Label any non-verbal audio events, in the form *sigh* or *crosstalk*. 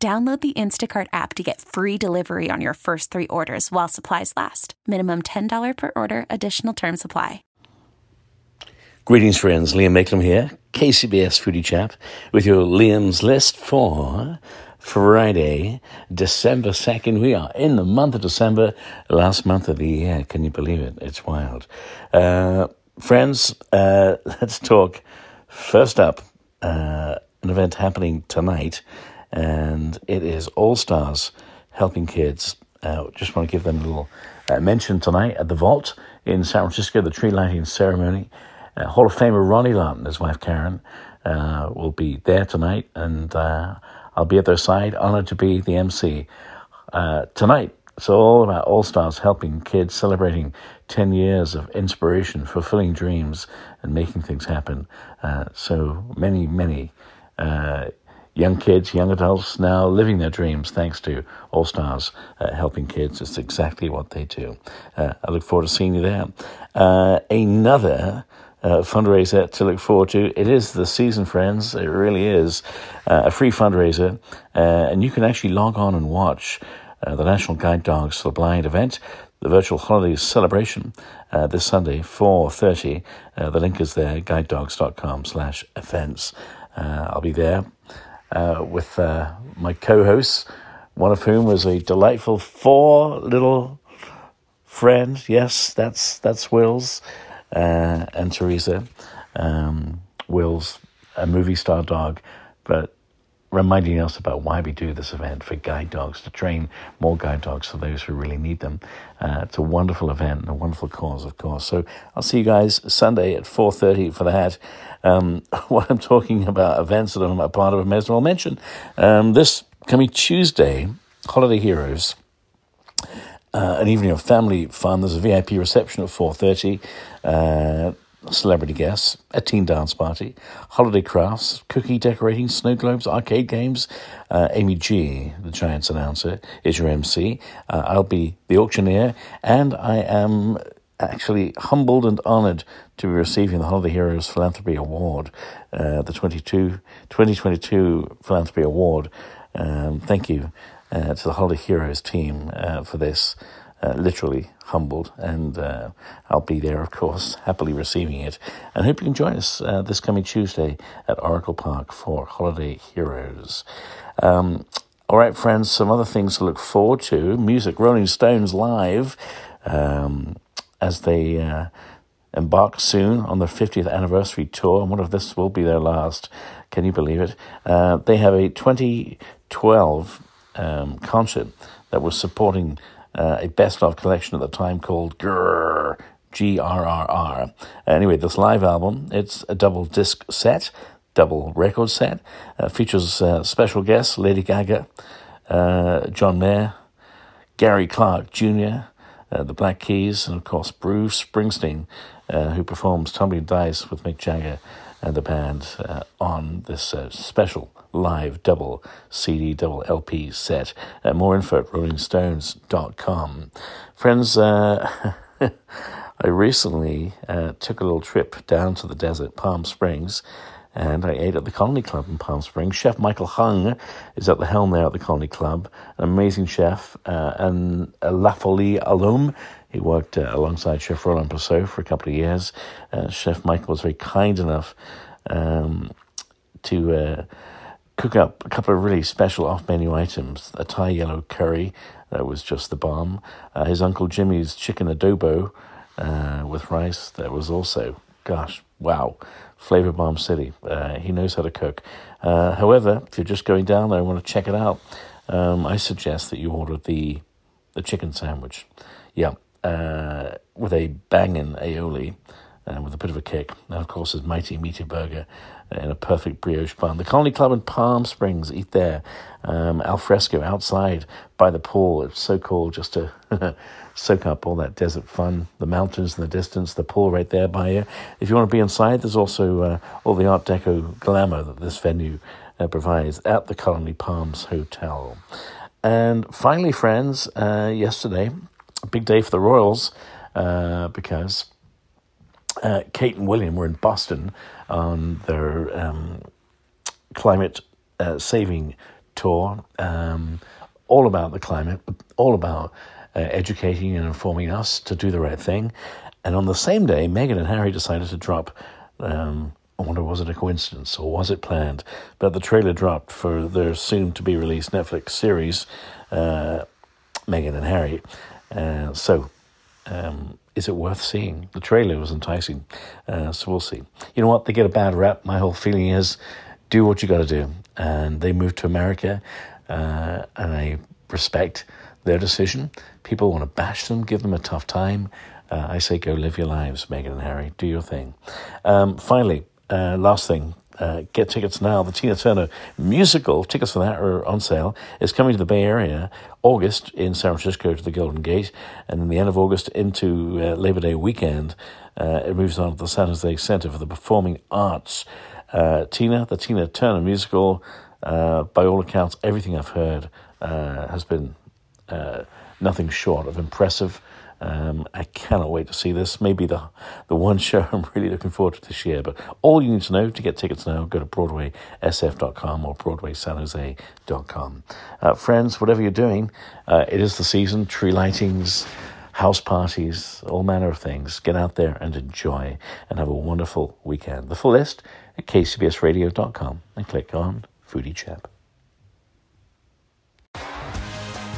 Download the Instacart app to get free delivery on your first three orders while supplies last. Minimum $10 per order, additional term supply. Greetings, friends. Liam Mayclem here, KCBS Foodie Chap, with your Liam's List for Friday, December 2nd. We are in the month of December, last month of the year. Can you believe it? It's wild. Uh, friends, uh, *laughs* let's talk. First up, uh, an event happening tonight and it is All Stars helping kids. Uh, just want to give them a little uh, mention tonight at the Vault in San Francisco, the tree lighting ceremony. Uh, Hall of Famer Ronnie Lott and his wife Karen uh, will be there tonight, and uh, I'll be at their side, honored to be the MC. Uh, tonight, it's all about All Stars helping kids, celebrating 10 years of inspiration, fulfilling dreams, and making things happen. so many, many young kids, young adults now living their dreams thanks to All Stars uh, helping kids. It's exactly what they do. Uh, I look forward to seeing you there. Uh, another uh, fundraiser to look forward to. It is the season, friends. It really is uh, a free fundraiser, uh, and you can actually log on and watch the National Guide Dogs for the Blind event the virtual holidays celebration uh, this Sunday, 4.30. Uh, the link is there, guidedogs.com slash events. Uh, I'll be there uh, with uh, my co-hosts, one of whom was a delightful four little friend. Yes, that's that's Will's uh, and Teresa. Um, Will's a movie star dog, but reminding us about why we do this event for guide dogs to train more guide dogs for those who really need them. Uh, it's a wonderful event and a wonderful cause, of course. So I'll see you guys Sunday at four thirty for that. Um, *laughs* what I'm talking about events that I'm a part of, I may as well mention. Um, this coming Tuesday, Holiday Heroes. Uh, an evening of family fun. There's a VIP reception at four thirty. Uh, celebrity guests, a teen dance party, holiday crafts, cookie decorating, snow globes, arcade games. Uh, Amy G, the Giants announcer, is your MC. Uh, I'll be the auctioneer, and I am actually humbled and honoured to be receiving the Holiday Heroes Philanthropy Award, uh, the 22, 2022 Philanthropy Award. Um, thank you uh, to the Holiday Heroes team uh, for this uh, literally humbled, and uh, I'll be there, of course, *laughs* happily receiving it. And hope you can join us uh, this coming Tuesday at Oracle Park for Holiday Heroes. Um, all right, friends, some other things to look forward to. Music, Rolling Stones live um, as they uh, embark soon on their 50th anniversary tour. I wonder if this will be their last. Can you believe it? Uh, they have a 2012 um, concert that was supporting uh, a best of collection at the time called Grrr, G R R R. Anyway, this live album, it's a double disc set, double record set, uh, features uh, special guests Lady Gaga, uh, John Mayer, Gary Clark Jr., uh, the Black Keys, and of course Bruce Springsteen, uh, who performs Tumbling Dice with Mick Jagger and the band on this special live double CD, double LP set. Uh, more info at rollingstones.com. Friends, uh, *laughs* I recently uh, took a little trip down to the desert, Palm Springs, and I ate at the Colony Club in Palm Springs. Chef Michael Hung is at the helm there at the Colony Club, an amazing chef, uh, and a La Folie alum. He worked uh, alongside Chef Roland Passot for a couple of years. Uh, chef Michael was very kind enough um, to uh, cook up a couple of really special off menu items a Thai yellow curry that was just the bomb, uh, his Uncle Jimmy's chicken adobo uh, with rice that was also, gosh, wow, flavor bomb city. Uh, he knows how to cook. Uh, however, if you're just going down there and want to check it out, um, I suggest that you order the the chicken sandwich. Yeah, uh, with a banging aioli and with a bit of a kick. And of course, his mighty meaty burger in a perfect brioche bun. The Colony Club in Palm Springs, eat there. Um, al fresco outside by the pool. It's so cool just to *laughs* soak up all that desert fun. The mountains in the distance, the pool right there by you. If you want to be inside, there's also uh, all the Art Deco glamour that this venue uh, provides at the Colony Palms Hotel. And finally, friends, uh, yesterday, a big day for the Royals uh, because uh, Kate and William were in Boston on their um, climate uh, saving tour, um, all about the climate, all about uh, educating and informing us to do the right thing. And on the same day, Meghan and Harry decided to drop. Um, I wonder, was it a coincidence or was it planned? But the trailer dropped for their soon to be released Netflix series, uh, Meghan and Harry. Uh, so, um, is it worth seeing? The trailer was enticing, uh, so we'll see. You know what? They get a bad rap. My whole feeling is do what you got to do. And they moved to America, uh, and I respect their decision. People want to bash them, give them a tough time. Uh, I say go live your lives, Meghan and Harry. Do your thing. Um, finally, uh, last thing. Uh, get tickets now. The Tina Turner musical, tickets for that are on sale, It's coming to the Bay Area August in San Francisco to the Golden Gate, and then the end of August into uh, Labor Day weekend. Uh, it moves on to the San Jose Center for the Performing Arts. Uh, Tina, the Tina Turner musical, uh, by all accounts, everything I've heard has been nothing short of impressive. Um, I cannot wait to see this. Maybe the the one *laughs* show I'm really looking forward to this year. But all you need to know to get tickets now, go to BroadwaySF.com or BroadwaySanJose.com. Uh, friends, whatever you're doing, uh, it is the season. Tree lightings, house parties, all manner of things. Get out there and enjoy and have a wonderful weekend. The full list at kcbsradio.com and click on Foodie Chap.